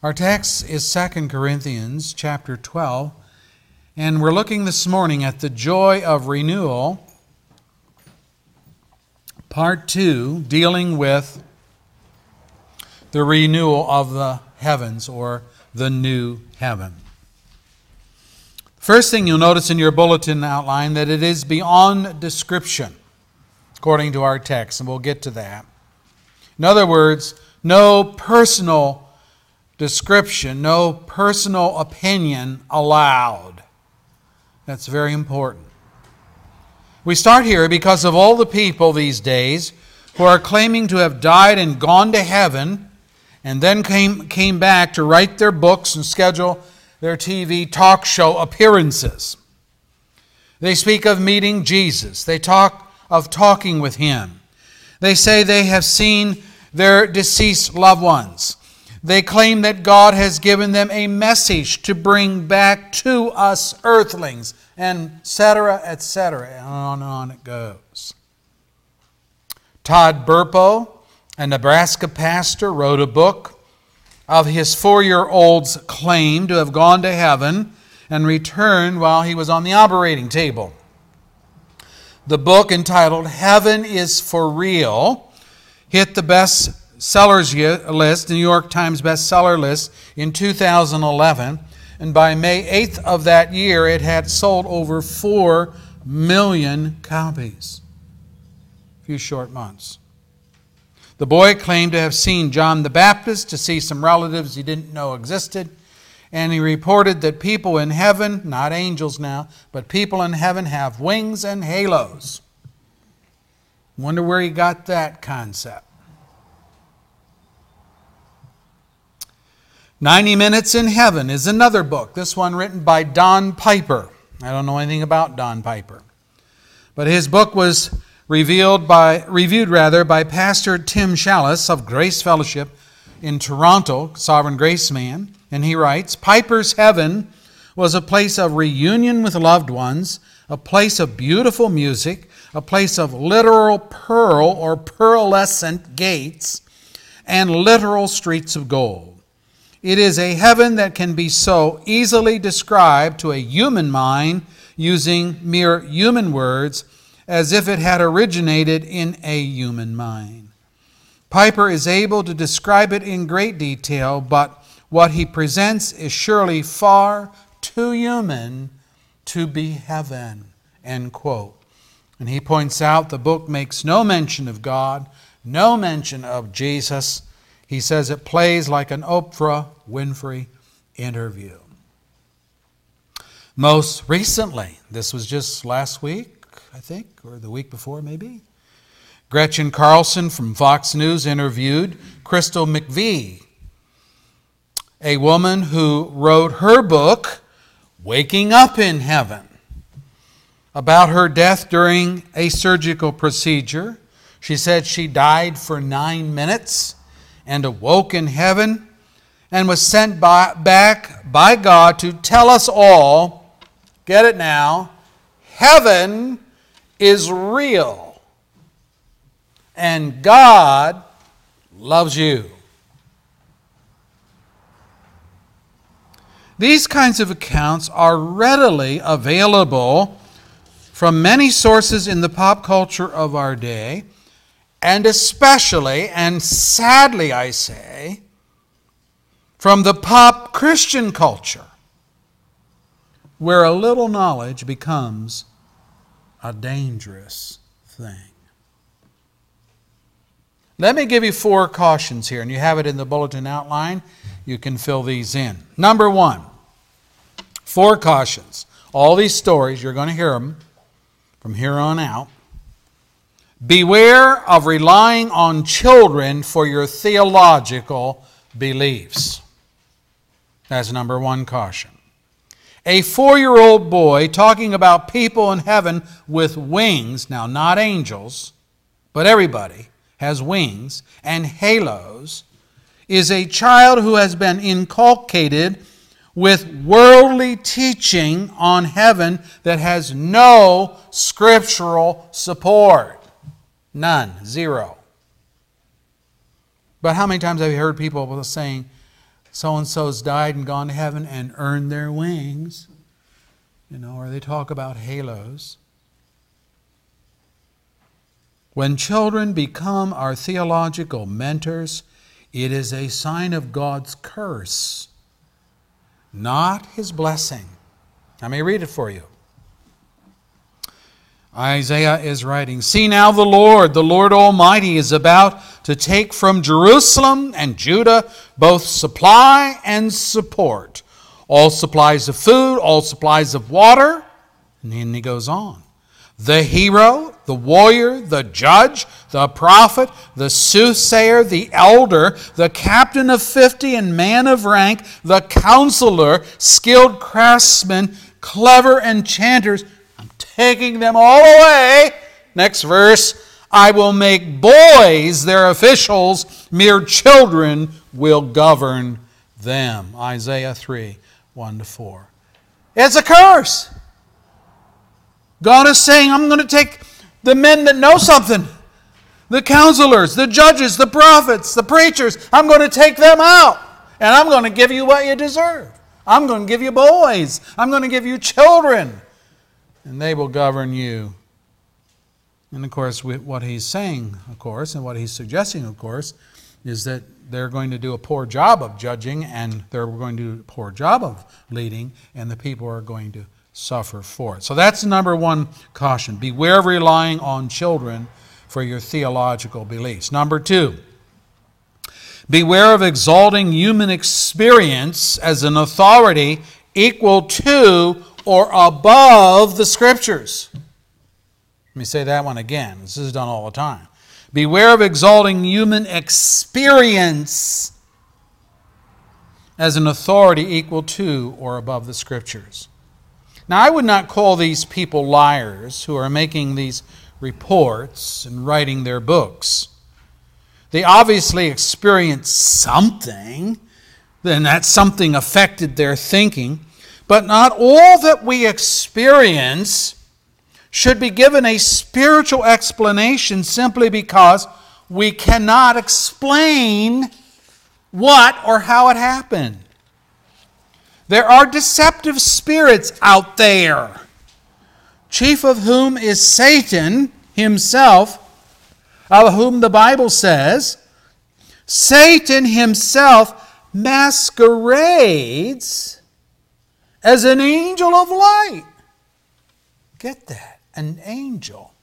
Our text is 2 Corinthians chapter 12, and we're looking this morning at the joy of renewal, part 2, dealing with the renewal of the heavens or the new heaven. First thing you'll notice in your bulletin outline that it is beyond description, according to our text, and we'll get to that. In other words, no personal description, no personal opinion allowed. That's very important. We start here because of all the people these days who are claiming to have died and gone to heaven and then came, came back to write their books and schedule their TV talk show appearances. They speak of meeting Jesus. They talk of talking with him. They say they have seen their deceased loved ones. They claim that God has given them a message to bring back to us earthlings, and etc., etc. And on and on it goes. Todd Burpo, a Nebraska pastor, wrote a book of his four year old's claim to have gone to heaven and returned while he was on the operating table. The book, entitled Heaven is for Real, hit the best sellers list, New York Times bestseller list in 2011. And by May 8th of that year, it had sold over 4 million copies. A few short months. The boy claimed to have seen John the Baptist, to see some relatives he didn't know existed, and he reported that people in heaven, not angels now, but people in heaven have wings and halos. Wonder where he got that concept. 90 Minutes in Heaven is another book, this one written by Don Piper. I don't know anything about Don Piper. But his book was revealed by, reviewed rather by Pastor Tim Challies of Grace Fellowship in Toronto, Sovereign Grace Man, and he writes Piper's Heaven was a place of reunion with loved ones, a place of beautiful music, a place of literal pearl or pearlescent gates, and literal streets of gold. It is a heaven that can be so easily described to a human mind using mere human words as if it had originated in a human mind. Piper is able to describe it in great detail, but what he presents is surely far too human to be heaven. End quote. And he points out the book makes no mention of God, no mention of Jesus he says it plays like an Oprah Winfrey interview. Most recently, this was just last week, I think, or the week before maybe, Gretchen Carlson from Fox News interviewed Crystal McVea, a woman who wrote her book, Waking Up in Heaven, about her death during a surgical procedure. She said she died for nine minutes and awoke in heaven and was sent by, back by God to tell us all get it now heaven is real and God loves you. These kinds of accounts are readily available from many sources in the pop culture of our day and especially, and sadly I say, from the pop Christian culture, where a little knowledge becomes a dangerous thing. Let me give you four cautions here, and you have it in the bulletin outline. You can fill these in. Number one, four cautions. All these stories, you're going to hear them from here on out. Beware of relying on children for your theological beliefs. That's number one caution. A four year old boy talking about people in heaven with wings, now not angels, but everybody has wings and halos, is a child who has been inculcated with worldly teaching on heaven that has no scriptural support. None. Zero. But how many times have you heard people saying, so and so's died and gone to heaven and earned their wings. You know, or they talk about halos. When children become our theological mentors, it is a sign of God's curse, not his blessing. Let me read it for you. Isaiah is writing See now, the Lord, the Lord Almighty, is about to take from Jerusalem and Judah both supply and support, all supplies of food, all supplies of water. And then he goes on. The hero, the warrior, the judge, the prophet, the soothsayer, the elder, the captain of fifty and man of rank, the counselor, skilled craftsmen, clever enchanters, taking them all away. Next verse I will make boys their officials, mere children will govern them. Isaiah 3 1 to 4. It's a curse. God is saying, I'm going to take the men that know something, the counselors, the judges, the prophets, the preachers, I'm going to take them out, and I'm going to give you what you deserve. I'm going to give you boys, I'm going to give you children and they will govern you. And of course, what he's saying, of course, and what he's suggesting, of course, is that they're going to do a poor job of judging and they're going to do a poor job of leading, and the people are going to suffer for it. So that's number one caution. Beware of relying on children for your theological beliefs. Number two, beware of exalting human experience as an authority equal to or above the Scriptures. Let me say that one again. This is done all the time. Beware of exalting human experience as an authority equal to or above the Scriptures. Now, I would not call these people liars who are making these reports and writing their books. They obviously experienced something, then that something affected their thinking. But not all that we experience should be given a spiritual explanation simply because we cannot explain what or how it happened. There are deceptive spirits out there, chief of whom is Satan himself, of whom the Bible says, Satan himself masquerades as an angel of light. Get that? An angel.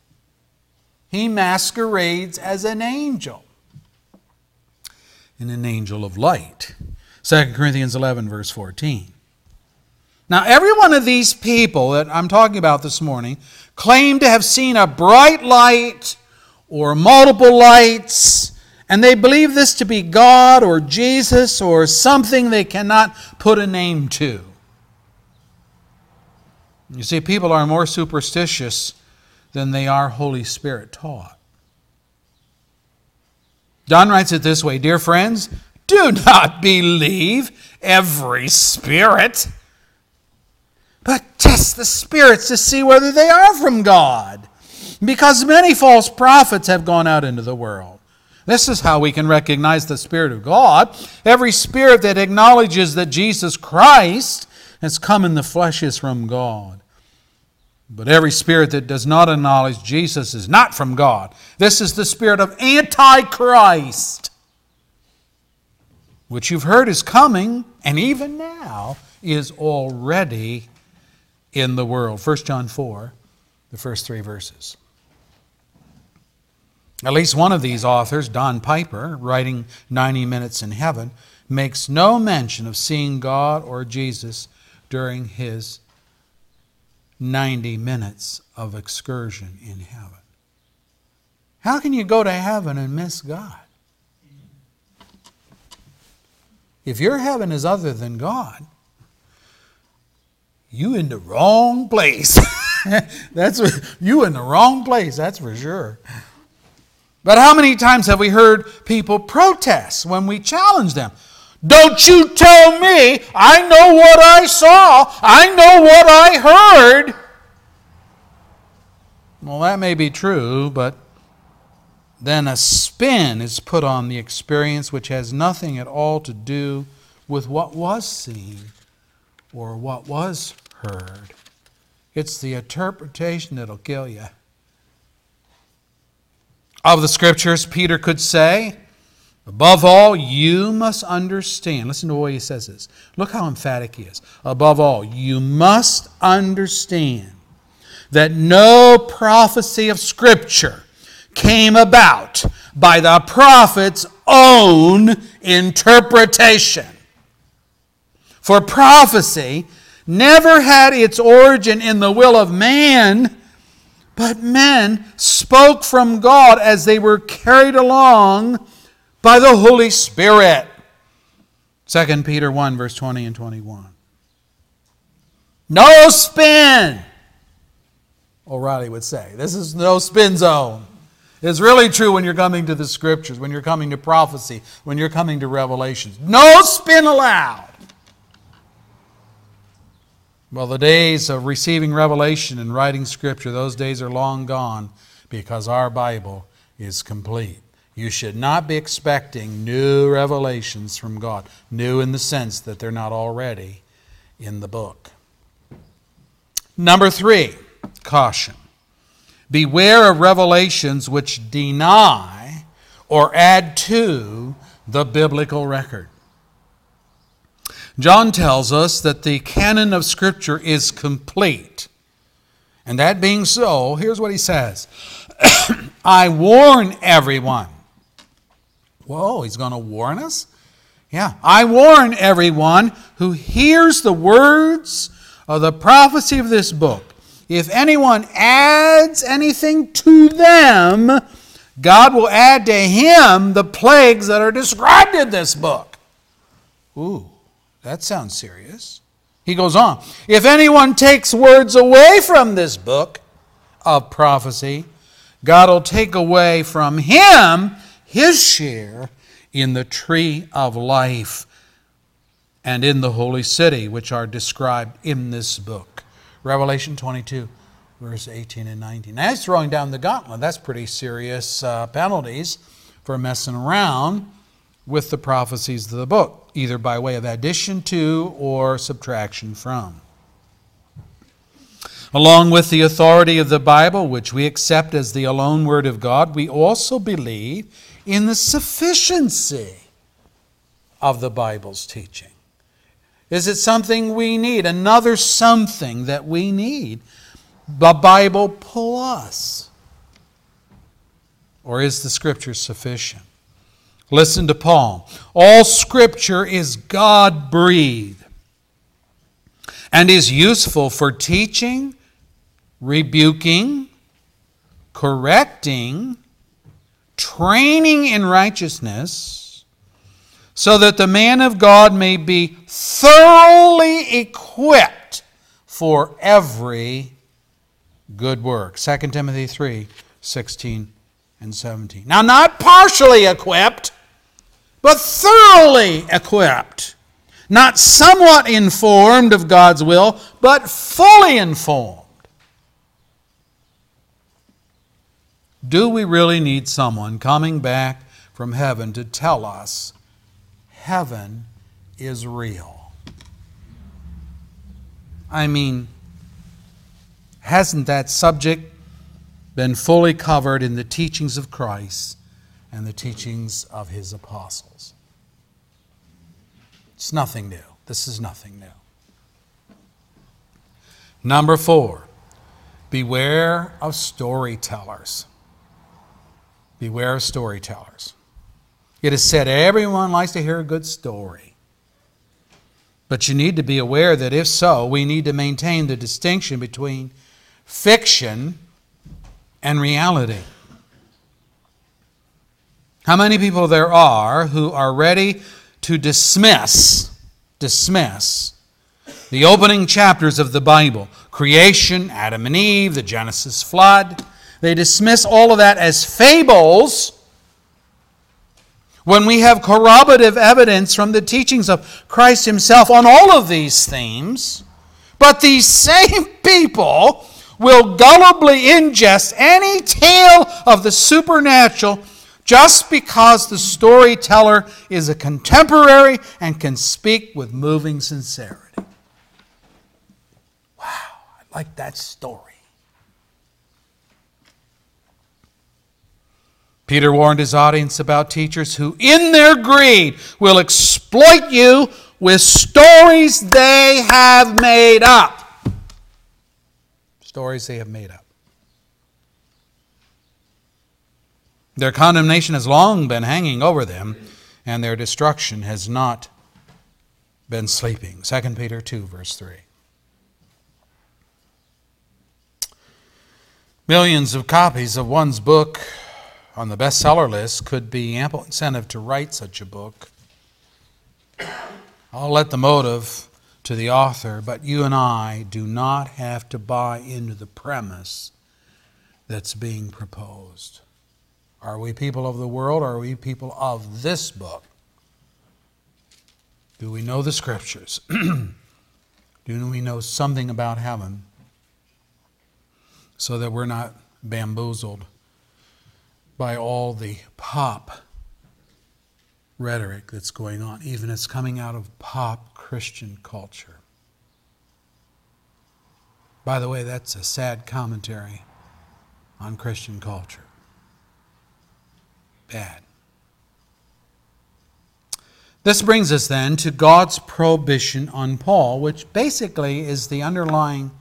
He masquerades as an angel and an angel of light. 2 Corinthians 11, verse 14. Now, every one of these people that I'm talking about this morning claim to have seen a bright light or multiple lights, and they believe this to be God or Jesus or something they cannot put a name to. You see, people are more superstitious than they are Holy Spirit taught. John writes it this way Dear friends, do not believe every spirit, but test the spirits to see whether they are from God. Because many false prophets have gone out into the world. This is how we can recognize the Spirit of God. Every spirit that acknowledges that Jesus Christ has come in the flesh is from God. But every spirit that does not acknowledge Jesus is not from God. This is the spirit of Antichrist, which you've heard is coming, and even now is already in the world. 1 John 4, the first three verses. At least one of these authors, Don Piper, writing 90 Minutes in Heaven, makes no mention of seeing God or Jesus during his 90 minutes of excursion in heaven. How can you go to heaven and miss God? If your heaven is other than God, you in the wrong place. that's you in the wrong place, that's for sure. But how many times have we heard people protest when we challenge them? Don't you tell me. I know what I saw. I know what I heard. Well, that may be true, but then a spin is put on the experience which has nothing at all to do with what was seen or what was heard. It's the interpretation that'll kill you. Of the scriptures, Peter could say, Above all, you must understand. Listen to the way he says this. Look how emphatic he is. Above all, you must understand that no prophecy of Scripture came about by the prophet's own interpretation. For prophecy never had its origin in the will of man, but men spoke from God as they were carried along by the Holy Spirit. 2 Peter 1, verse 20 and 21. No spin, O'Reilly would say. This is no spin zone. It's really true when you're coming to the scriptures, when you're coming to prophecy, when you're coming to revelations. No spin allowed. Well, the days of receiving revelation and writing scripture, those days are long gone because our Bible is complete. You should not be expecting new revelations from God, new in the sense that they're not already in the book. Number three, caution. Beware of revelations which deny or add to the biblical record. John tells us that the canon of Scripture is complete. And that being so, here's what he says I warn everyone Whoa, he's going to warn us? Yeah. I warn everyone who hears the words of the prophecy of this book. If anyone adds anything to them, God will add to him the plagues that are described in this book. Ooh, that sounds serious. He goes on If anyone takes words away from this book of prophecy, God will take away from him his share in the tree of life and in the holy city, which are described in this book. Revelation 22, verse 18 and 19. Now, that's throwing down the gauntlet. That's pretty serious uh, penalties for messing around with the prophecies of the book, either by way of addition to or subtraction from. Along with the authority of the Bible, which we accept as the alone Word of God, we also believe in the sufficiency of the Bible's teaching? Is it something we need? Another something that we need? The Bible plus? Or is the Scripture sufficient? Listen to Paul. All Scripture is God breathed and is useful for teaching, rebuking, correcting, training in righteousness, so that the man of God may be thoroughly equipped for every good work. 2 Timothy 3 16 and 17. Now, not partially equipped, but thoroughly equipped. Not somewhat informed of God's will, but fully informed. Do we really need someone coming back from heaven to tell us heaven is real? I mean, hasn't that subject been fully covered in the teachings of Christ and the teachings of his apostles? It's nothing new. This is nothing new. Number four, beware of storytellers. Beware of storytellers. It is said everyone likes to hear a good story. But you need to be aware that if so, we need to maintain the distinction between fiction and reality. How many people there are who are ready to dismiss, dismiss the opening chapters of the Bible creation, Adam and Eve, the Genesis flood they dismiss all of that as fables when we have corroborative evidence from the teachings of Christ Himself on all of these themes. But these same people will gullibly ingest any tale of the supernatural just because the storyteller is a contemporary and can speak with moving sincerity. Wow, I like that story. Peter warned his audience about teachers who, in their greed, will exploit you with stories they have made up. Stories they have made up. Their condemnation has long been hanging over them, and their destruction has not been sleeping. 2 Peter 2, verse 3. Millions of copies of one's book on the bestseller list could be ample incentive to write such a book. I'll let the motive to the author, but you and I do not have to buy into the premise that's being proposed. Are we people of the world or are we people of this book? Do we know the scriptures? Do we know something about heaven so that we're not bamboozled by all the pop rhetoric that's going on, even it's coming out of pop Christian culture? By the way, that's a sad commentary on Christian culture bad. This brings us then to God's prohibition on Paul, which basically is the underlying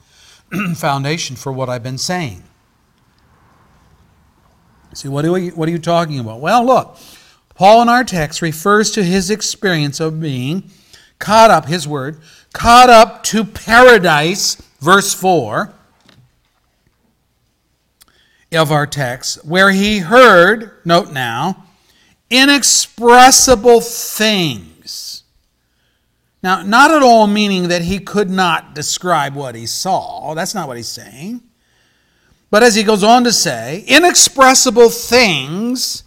foundation for what I've been saying. See, what we, what are you talking about? Well, look, Paul in our text refers to his experience of being caught up, his word, caught up to paradise, verse 4 of our text, where he heard, note now, inexpressible things. Now, not at all meaning that he could not describe what he saw. That's not what he's saying. But as he goes on to say, inexpressible things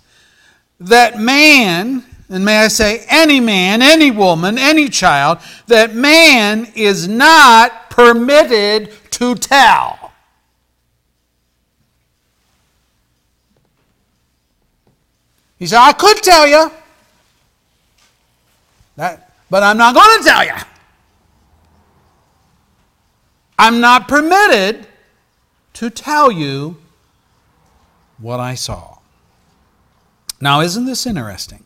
that man, and may I say any man, any woman, any child, that man is not permitted to tell. He said, I could tell you, that, but I'm not going to tell you. I'm not permitted to tell you what I saw. Now, isn't this interesting?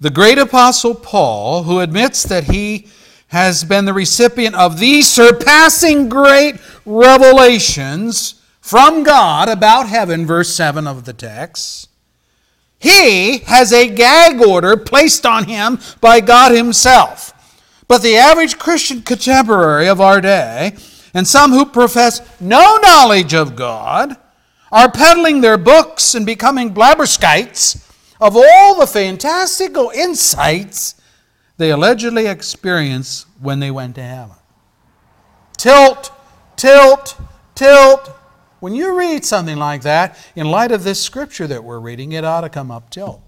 The great apostle Paul, who admits that he has been the recipient of these surpassing great revelations from God about heaven, verse 7 of the text, he has a gag order placed on him by God Himself. But the average Christian contemporary of our day, and some who profess no knowledge of God, are peddling their books and becoming blabberskites of all the fantastical insights they allegedly experienced when they went to heaven. Tilt, tilt, tilt, when you read something like that, in light of this scripture that we're reading, it ought to come up tilt.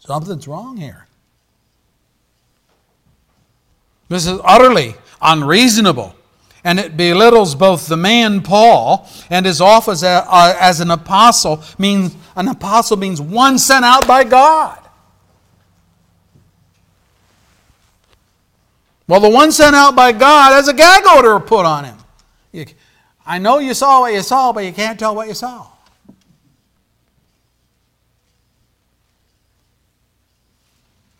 Something's wrong here. This is utterly unreasonable. And it belittles both the man Paul and his office uh, uh, as an apostle. Means an apostle means one sent out by God. Well, the one sent out by God has a gag order put on him. I know you saw what you saw, but you can't tell what you saw.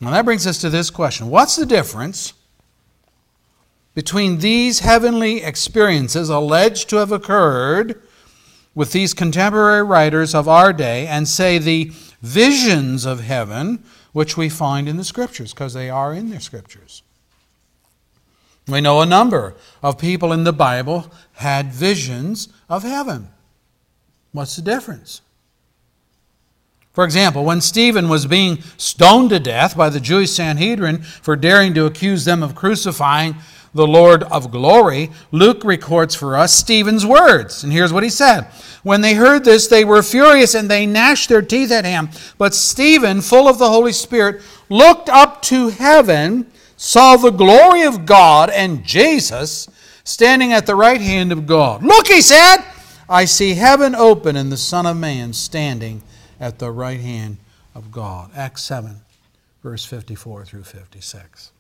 Now that brings us to this question What's the difference between these heavenly experiences alleged to have occurred with these contemporary writers of our day and, say, the visions of heaven which we find in the Scriptures? Because they are in the Scriptures. We know a number of people in the Bible had visions of heaven. What's the difference? For example, when Stephen was being stoned to death by the Jewish Sanhedrin for daring to accuse them of crucifying the Lord of glory, Luke records for us Stephen's words. And here's what he said When they heard this, they were furious and they gnashed their teeth at him. But Stephen, full of the Holy Spirit, looked up to heaven saw the glory of God and Jesus standing at the right hand of God. Look, he said, I see heaven open and the Son of Man standing at the right hand of God. Acts 7, verse 54 through 56.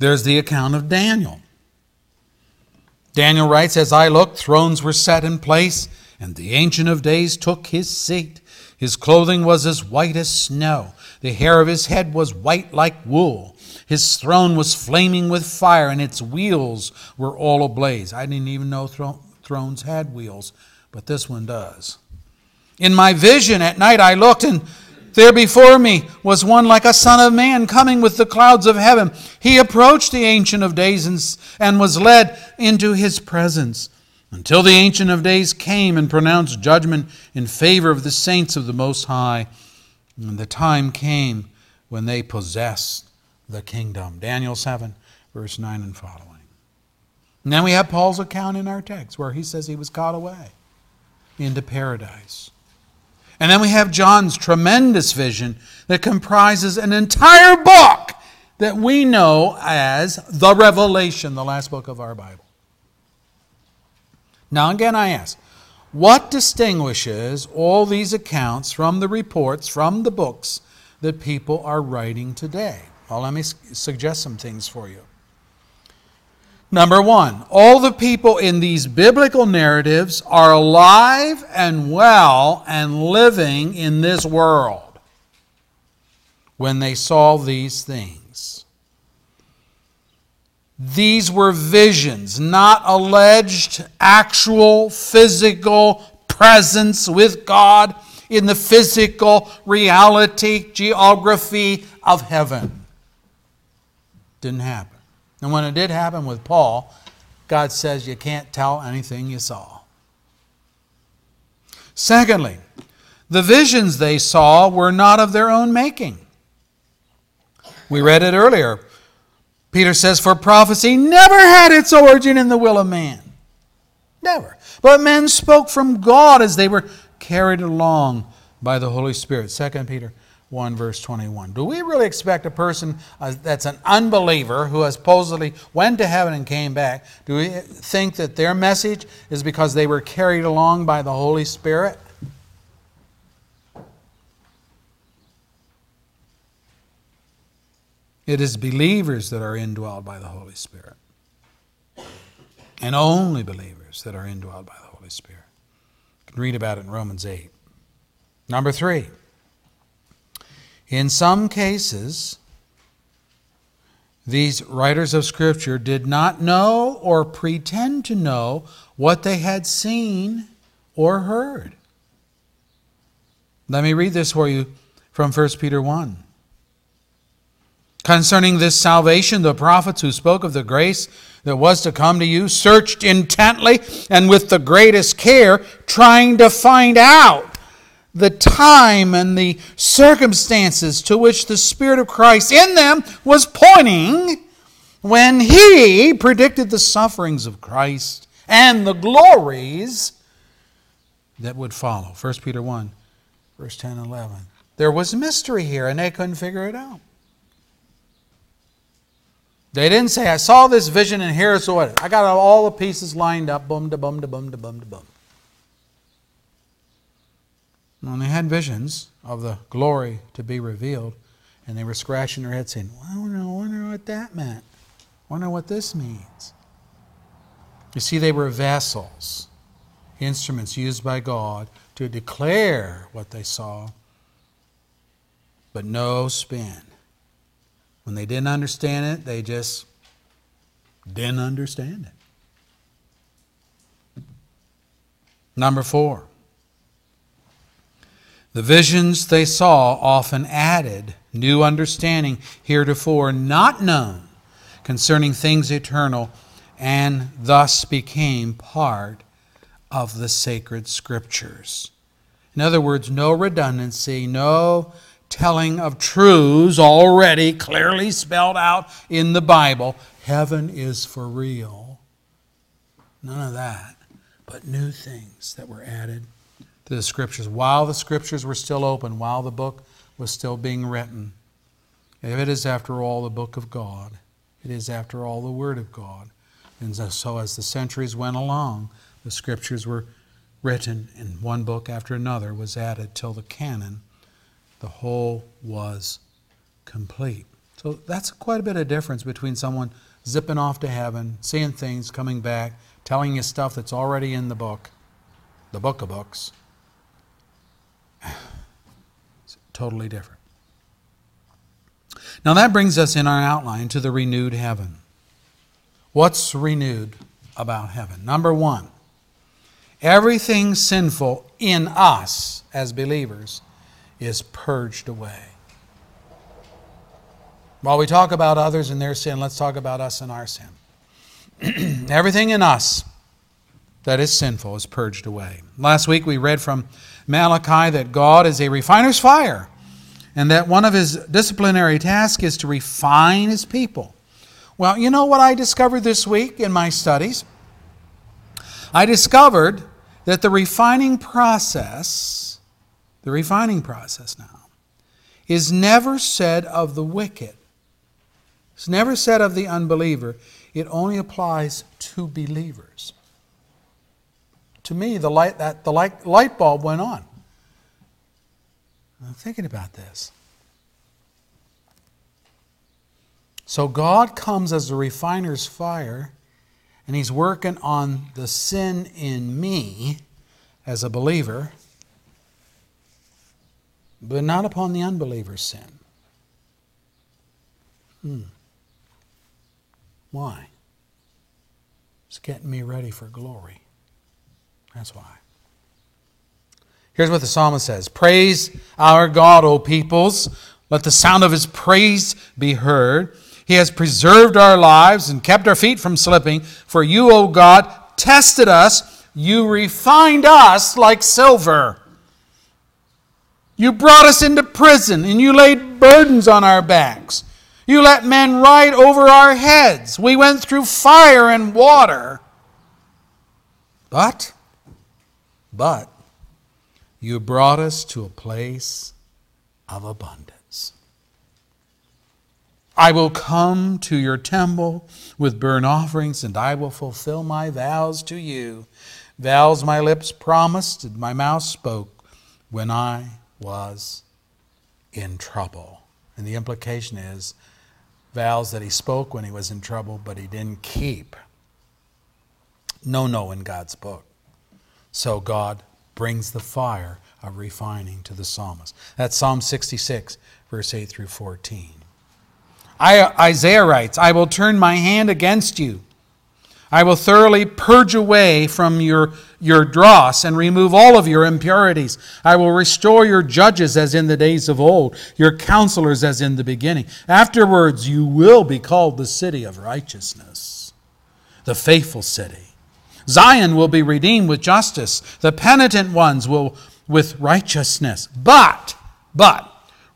There's the account of Daniel. Daniel writes, As I looked, thrones were set in place, and the Ancient of Days took his seat. His clothing was as white as snow, the hair of his head was white like wool. His throne was flaming with fire, and its wheels were all ablaze. I didn't even know thrones had wheels, but this one does. In my vision at night, I looked, and there before me was one like a son of man coming with the clouds of heaven. He approached the Ancient of Days and, was led into his presence until the Ancient of Days came and pronounced judgment in favor of the saints of the Most High. And the time came when they possessed the kingdom. Daniel 7, verse 9 and following. Then we have Paul's account in our text where he says he was caught away into paradise. And then we have John's tremendous vision that comprises an entire book that we know as the Revelation, the last book of our Bible. Now, again, I ask, what distinguishes all these accounts from the reports, from the books that people are writing today? Well, let me suggest some things for you. Number one, all the people in these biblical narratives are alive and well and living in this world when they saw these things. These were visions, not alleged actual physical presence with God in the physical reality, geography of heaven. Didn't happen. And when it did happen with Paul, God says you can't tell anything you saw. Secondly, the visions they saw were not of their own making. We read it earlier. Peter says, For prophecy never had its origin in the will of man. Never. But men spoke from God as they were carried along by the Holy Spirit. 2 Peter 1, verse 21. Do we really expect a person uh, that's an unbeliever who has supposedly went to heaven and came back, do we think that their message is because they were carried along by the Holy Spirit? It is believers that are indwelled by the Holy Spirit. And only believers that are indwelled by the Holy Spirit. You can read about it in Romans 8. Number three. In some cases, these writers of Scripture did not know or pretend to know what they had seen or heard. Let me read this for you from 1 Peter 1. Concerning this salvation, the prophets who spoke of the grace that was to come to you searched intently and with the greatest care, trying to find out the time and the circumstances to which the Spirit of Christ in them was pointing when he predicted the sufferings of Christ and the glories that would follow. 1 Peter 1, verse 10 and 11. There was mystery here, and they couldn't figure it out. They didn't say, I saw this vision, and here's what I got all the pieces lined up, boom, da boom, da boom, da boom, da boom. And they had visions of the glory to be revealed, and they were scratching their heads saying, well, I wonder, I wonder what that meant. I wonder what this means. You see, they were vessels, instruments used by God to declare what they saw, but no spin. When they didn't understand it, they just didn't understand it. Number four, the visions they saw often added new understanding heretofore not known concerning things eternal and thus became part of the sacred scriptures. In other words, no redundancy, no telling of truths already clearly spelled out in the Bible. Heaven is for real. None of that, but new things that were added to the scriptures while the scriptures were still open, while the book was still being written. If it is, after all, the book of God, it is, after all, the Word of God, And so, as the centuries went along, the scriptures were written, and one book after another was added till the canon, the whole was complete. So that's quite a bit of difference between someone zipping off to heaven, seeing things, coming back, telling you stuff that's already in the book, the book of books. It's totally different. Now that brings us in our outline to the renewed heaven. What's renewed about heaven? Number one, everything sinful in us as believers is purged away. While we talk about others and their sin, let's talk about us and our sin. Everything in us that is sinful is purged away. Last week we read from Malachi that God is a refiner's fire and that one of his disciplinary tasks is to refine his people. Well, you know what I discovered this week in my studies? I discovered that the refining process, the refining process now, is never said of the wicked. It's never said of the unbeliever. It only applies to believers. To me, the light, that, the light, light bulb went on. I'm thinking about this. So God comes as a refiner's fire, and He's working on the sin in me as a believer, but not upon the unbeliever's sin. Hmm. Why? It's getting me ready for glory. That's why. Here's what the psalmist says Praise our God, O peoples. Let the sound of his praise be heard. He has preserved our lives and kept our feet from slipping. For you, O God, tested us. You refined us like silver. You brought us into prison and you laid burdens on our backs. You let men ride over our heads. We went through fire and water. But, but, you brought us to a place of abundance. I will come to your temple with burnt offerings, and I will fulfill my vows to you. Vows my lips promised and my mouth spoke when I was in trouble. And the implication is vows that he spoke when he was in trouble, but he didn't keep. No, no in God's book. So God brings the fire of refining to the psalmist. That's Psalm 66, verse 8 through 14. I, Isaiah writes, I will turn my hand against you I will thoroughly purge away from your, your dross and remove all of your impurities. I will restore your judges as in the days of old, your counselors as in the beginning. Afterwards, you will be called the city of righteousness, the faithful city. Zion will be redeemed with justice, the penitent ones will with righteousness. But, but,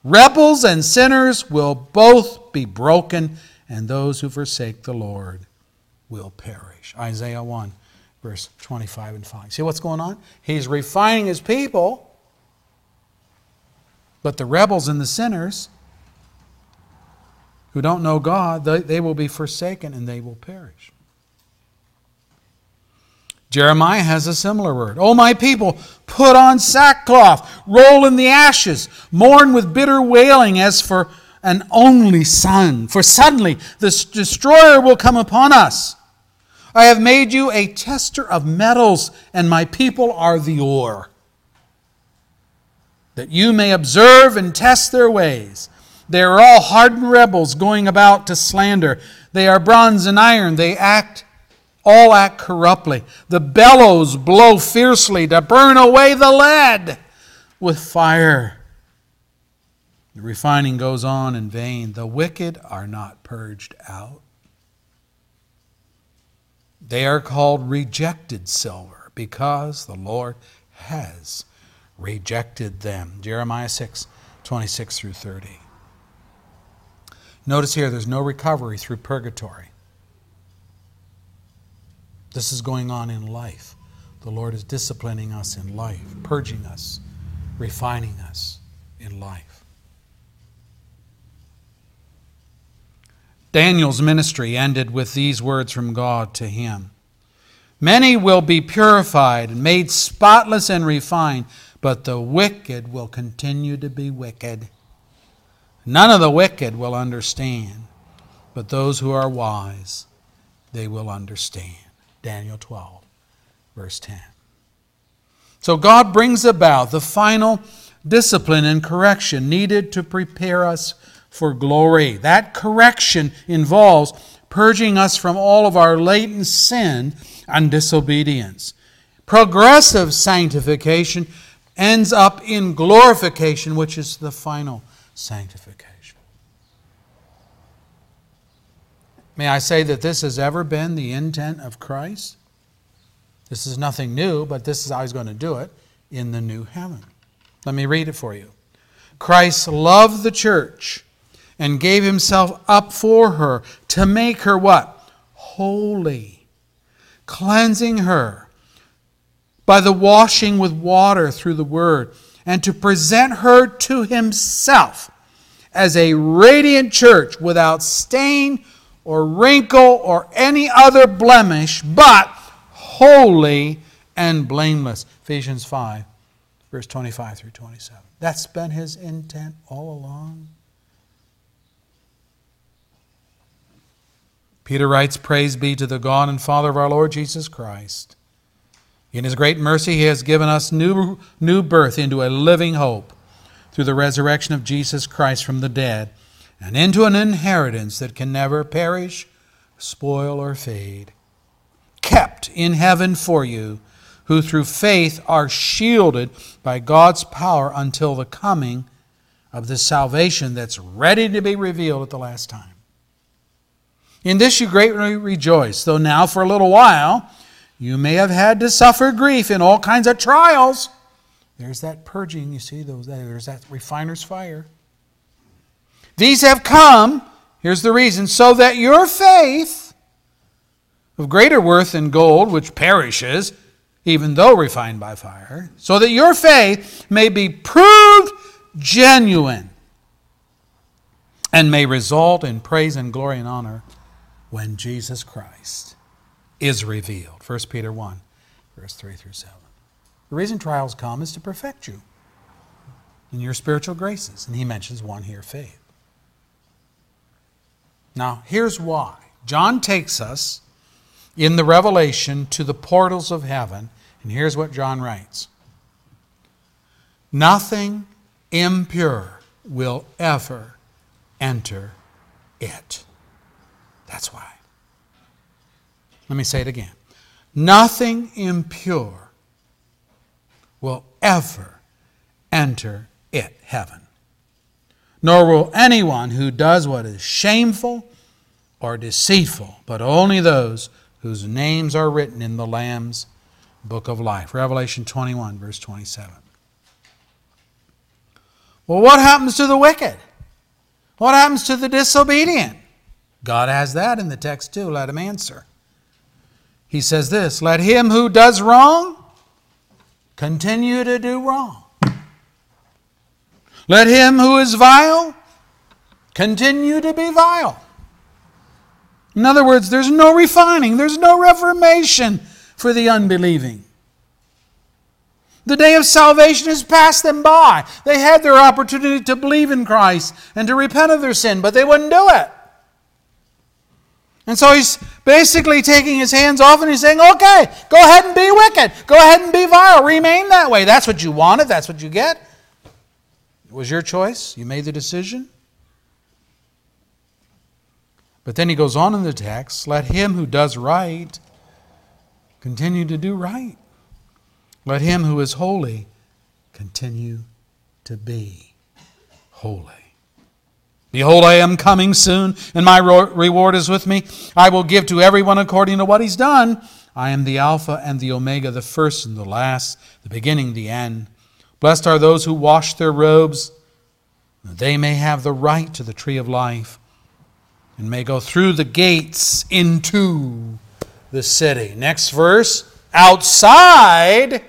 rebels and sinners will both be broken, and those who forsake the Lord will perish. Isaiah 1, verse 25 and 5. See what's going on? He's refining his people, but the rebels and the sinners who don't know God, they, they will be forsaken and they will perish. Jeremiah has a similar word. Oh, my people, put on sackcloth, roll in the ashes, mourn with bitter wailing as for an only son. For suddenly the destroyer will come upon us. I have made you a tester of metals, and my people are the ore. That you may observe and test their ways. They are all hardened rebels going about to slander. They are bronze and iron. They act, all act corruptly. The bellows blow fiercely to burn away the lead with fire. The refining goes on in vain. The wicked are not purged out. They are called rejected silver because the Lord has rejected them. Jeremiah 6, 26 through 30. Notice here there's no recovery through purgatory. This is going on in life. The Lord is disciplining us in life, purging us, refining us in life. Daniel's ministry ended with these words from God to him Many will be purified and made spotless and refined, but the wicked will continue to be wicked. None of the wicked will understand, but those who are wise, they will understand. Daniel 12, verse 10. So God brings about the final discipline and correction needed to prepare us for glory. That correction involves purging us from all of our latent sin and disobedience. Progressive sanctification ends up in glorification, which is the final sanctification. May I say that this has ever been the intent of Christ? This is nothing new, but this is how he's going to do it in the new heaven. Let me read it for you. Christ loved the church and gave himself up for her to make her what? Holy, cleansing her by the washing with water through the word, and to present her to himself as a radiant church without stain or wrinkle or any other blemish, but holy and blameless. Ephesians 5, verse 25 through 27. That's been his intent all along. Peter writes, Praise be to the God and Father of our Lord Jesus Christ. In his great mercy, he has given us new, new birth into a living hope through the resurrection of Jesus Christ from the dead and into an inheritance that can never perish, spoil, or fade, kept in heaven for you, who through faith are shielded by God's power until the coming of the salvation that's ready to be revealed at the last time. In this you greatly rejoice, though now for a little while you may have had to suffer grief in all kinds of trials. There's that purging, you see, there's that refiner's fire. These have come, here's the reason, so that your faith, of greater worth than gold, which perishes, even though refined by fire, so that your faith may be proved genuine and may result in praise and glory and honor when Jesus Christ is revealed. 1 Peter 1, verse 3 through 7. The reason trials come is to perfect you in your spiritual graces. And he mentions one here faith. Now, here's why. John takes us in the Revelation to the portals of heaven, and here's what John writes Nothing impure will ever enter it. That's why. Let me say it again. Nothing impure will ever enter it, heaven. Nor will anyone who does what is shameful or deceitful, but only those whose names are written in the Lamb's book of life. Revelation 21, verse 27. Well, what happens to the wicked? What happens to the disobedient? God has that in the text too. Let him answer. He says this Let him who does wrong continue to do wrong. Let him who is vile continue to be vile. In other words, there's no refining, there's no reformation for the unbelieving. The day of salvation has passed them by. They had their opportunity to believe in Christ and to repent of their sin, but they wouldn't do it. And so he's basically taking his hands off and he's saying, okay, go ahead and be wicked. Go ahead and be vile. Remain that way. That's what you wanted. That's what you get. Was your choice. You made the decision. But then he goes on in the text let him who does right continue to do right. Let him who is holy continue to be holy. Behold, I am coming soon, and my reward is with me. I will give to everyone according to what he's done. I am the Alpha and the Omega, the first and the last, the beginning, the end. Blessed are those who wash their robes, that they may have the right to the tree of life, and may go through the gates into the city. Next verse. Outside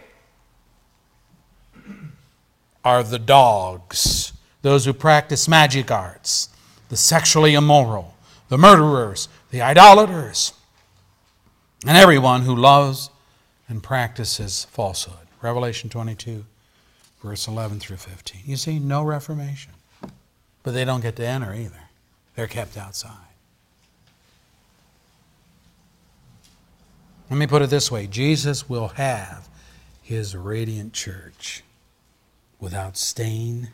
are the dogs those who practice magic arts, the sexually immoral, the murderers, the idolaters, and everyone who loves and practices falsehood. Revelation 22, verse 11 through 15. You see, no reformation. But they don't get to enter either, they're kept outside. Let me put it this way Jesus will have his radiant church without stain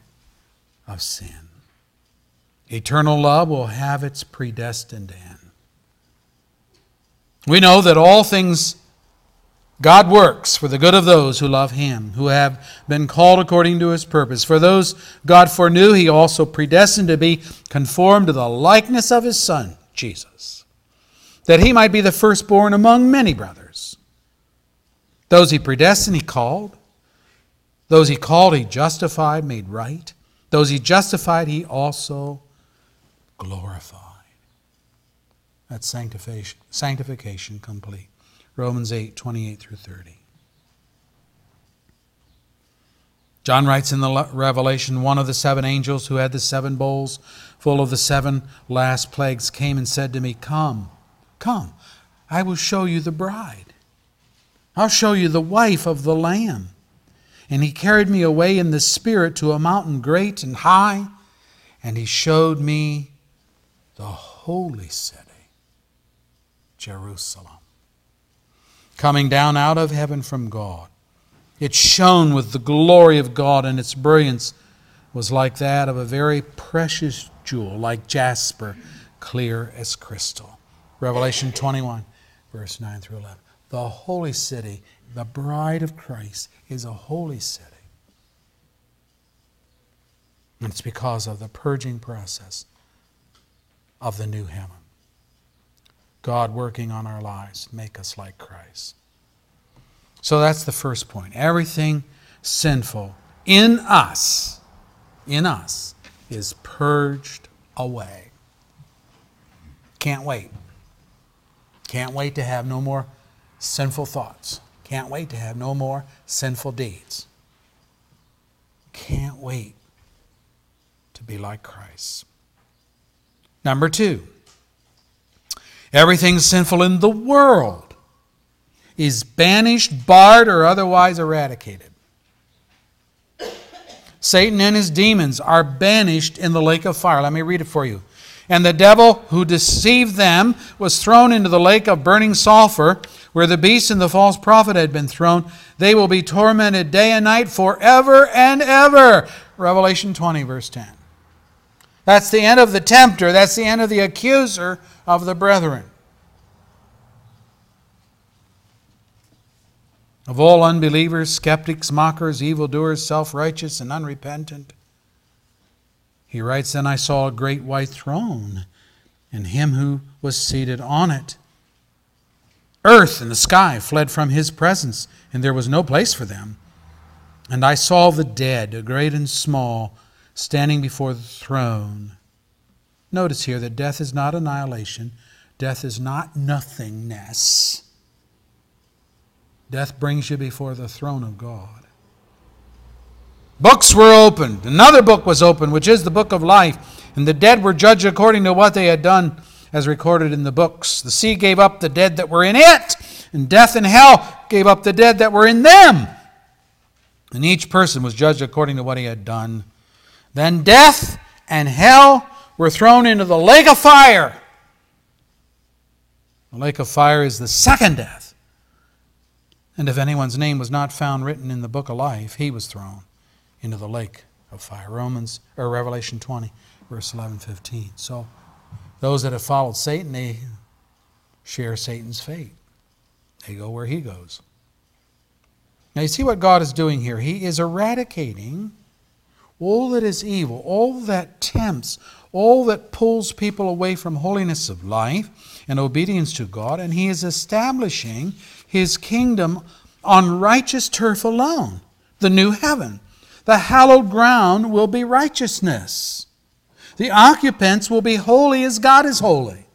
of sin. Eternal love will have its predestined end. We know that all things God works for the good of those who love Him, who have been called according to His purpose. For those God foreknew, He also predestined to be conformed to the likeness of His Son, Jesus, that He might be the firstborn among many brothers. Those He predestined, He called. Those He called, He justified, made right. Those He justified, He also glorified. That's sanctification, sanctification complete. Romans 8, 28 through 30. John writes in the Revelation, one of the seven angels who had the seven bowls full of the seven last plagues came and said to me, Come, come, I will show you the bride. I'll show you the wife of the Lamb. And he carried me away in the Spirit to a mountain great and high, and he showed me the holy city, Jerusalem coming down out of heaven from God. It shone with the glory of God, and its brilliance was like that of a very precious jewel, like jasper, clear as crystal. Revelation 21, verse 9 through 11. The holy city, the bride of Christ, is a holy city. And it's because of the purging process of the new heaven. God working on our lives, make us like Christ. So that's the first point. Everything sinful in us, in us, is purged away. Can't wait. Can't wait to have no more sinful thoughts. Can't wait to have no more sinful deeds. Can't wait to be like Christ. Number two, Everything sinful in the world is banished, barred, or otherwise eradicated. Satan and his demons are banished in the lake of fire. Let me read it for you. And the devil who deceived them was thrown into the lake of burning sulfur, where the beast and the false prophet had been thrown. They will be tormented day and night forever and ever. Revelation 20, verse 10. That's the end of the tempter. That's the end of the accuser of the brethren. Of all unbelievers, skeptics, mockers, evildoers, self righteous, and unrepentant. He writes, Then I saw a great white throne, and him who was seated on it. Earth and the sky fled from his presence, and there was no place for them. And I saw the dead, great and small, standing before the throne. Notice here that death is not annihilation, death is not nothingness. Death brings you before the throne of God. Books were opened. Another book was opened, which is the book of life. And the dead were judged according to what they had done, as recorded in the books. The sea gave up the dead that were in it, and death and hell gave up the dead that were in them. And each person was judged according to what he had done. Then death and hell were thrown into the lake of fire. The lake of fire is the second death. And if anyone's name was not found written in the book of life, he was thrown into the lake of fire. Romans or Revelation 20, verse 11, 15. So those that have followed Satan, they share Satan's fate. They go where he goes. Now you see what God is doing here. He is eradicating all that is evil, all that tempts, all that pulls people away from holiness of life and obedience to God, and He is establishing His kingdom on righteous turf alone, the new heaven. The hallowed ground will be righteousness. The occupants will be holy as God is holy.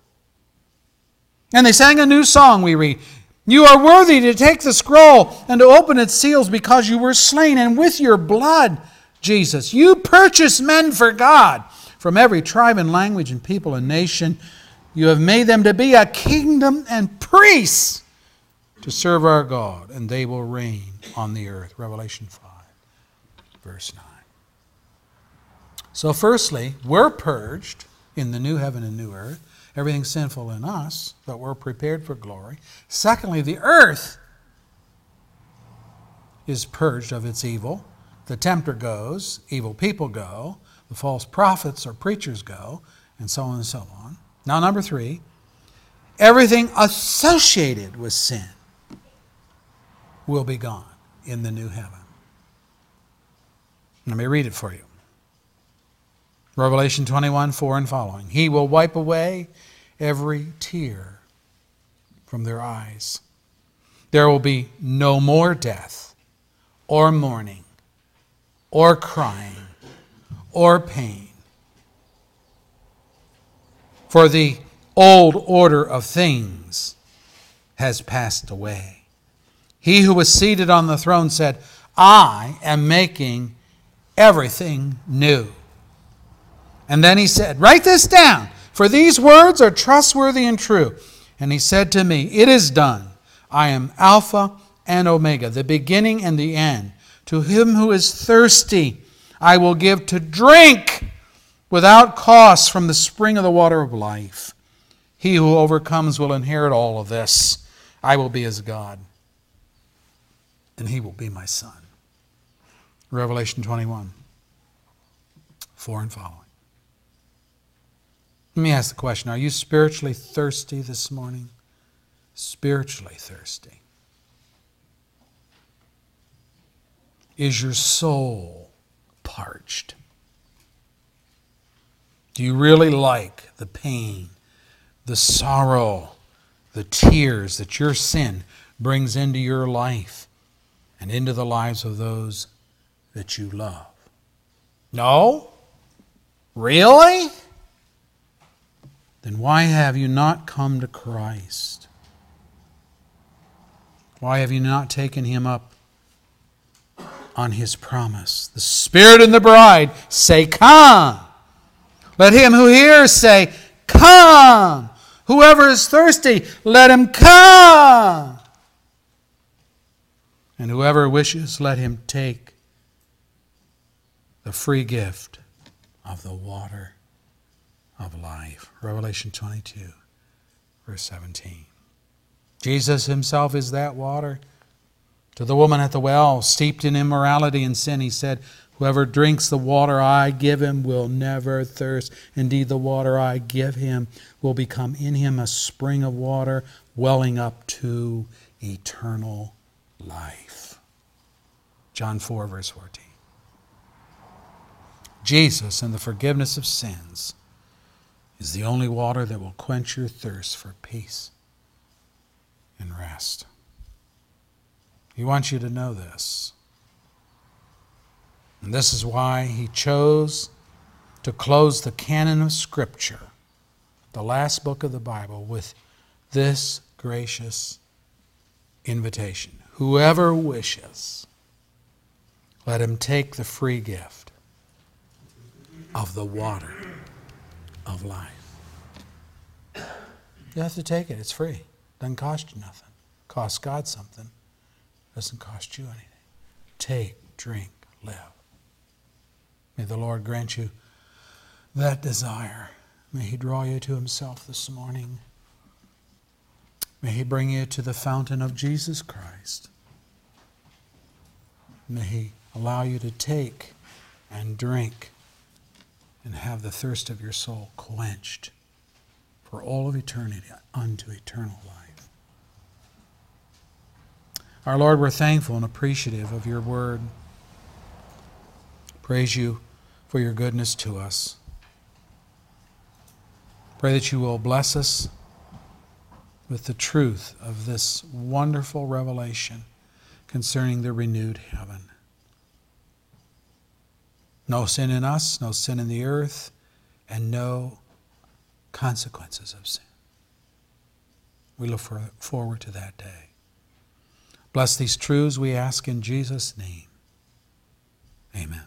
And they sang a new song, we read. You are worthy to take the scroll and to open its seals because you were slain, and with your blood Jesus. You purchase men for God from every tribe and language and people and nation. You have made them to be a kingdom and priests to serve our God, and they will reign on the earth. Revelation 5, verse 9. So, firstly, we're purged in the new heaven and new earth. Everything sinful in us, but we're prepared for glory. Secondly, the earth is purged of its evil. The tempter goes, evil people go, the false prophets or preachers go, and so on and so on. Now, number three, everything associated with sin will be gone in the new heaven. Let me read it for you. Revelation 21 4 and following. He will wipe away every tear from their eyes. There will be no more death, or mourning, or crying, or pain. For the old order of things has passed away. He who was seated on the throne said, I am making everything new. And then he said, Write this down, for these words are trustworthy and true. And he said to me, It is done. I am Alpha and Omega, the beginning and the end. To him who is thirsty, I will give to drink without cost from the spring of the water of life. He who overcomes will inherit all of this. I will be his God, and he will be my son. Revelation 21, 4 and following. Let me ask the question Are you spiritually thirsty this morning? Spiritually thirsty. Is your soul parched? Do you really like the pain, the sorrow, the tears that your sin brings into your life and into the lives of those that you love? No? Really? then why have you not come to Christ? Why have you not taken him up on his promise? The Spirit and the bride say, Come. Let him who hears say, Come. Whoever is thirsty, let him come. And whoever wishes, let him take the free gift of the water of life. Revelation 22, verse 17. Jesus himself is that water. To the woman at the well, steeped in immorality and sin, he said, Whoever drinks the water I give him will never thirst. Indeed, the water I give him will become in him a spring of water welling up to eternal life. John 4, verse 14. Jesus and the forgiveness of sins is the only water that will quench your thirst for peace and rest. He wants you to know this. And this is why he chose to close the canon of Scripture, the last book of the Bible, with this gracious invitation. Whoever wishes, let him take the free gift of the water of life. You have to take it. It's free. Doesn't cost you nothing. Costs God something. Doesn't cost you anything. Take, drink, live. May the Lord grant you that desire. May He draw you to Himself this morning. May He bring you to the fountain of Jesus Christ. May He allow you to take and drink and have the thirst of your soul quenched for all of eternity unto eternal life. Our Lord, we're thankful and appreciative of your word. Praise you for your goodness to us. Pray that you will bless us with the truth of this wonderful revelation concerning the renewed heaven. No sin in us, no sin in the earth, and no consequences of sin. We look for, forward to that day. Bless these truths, we ask in Jesus' name. Amen.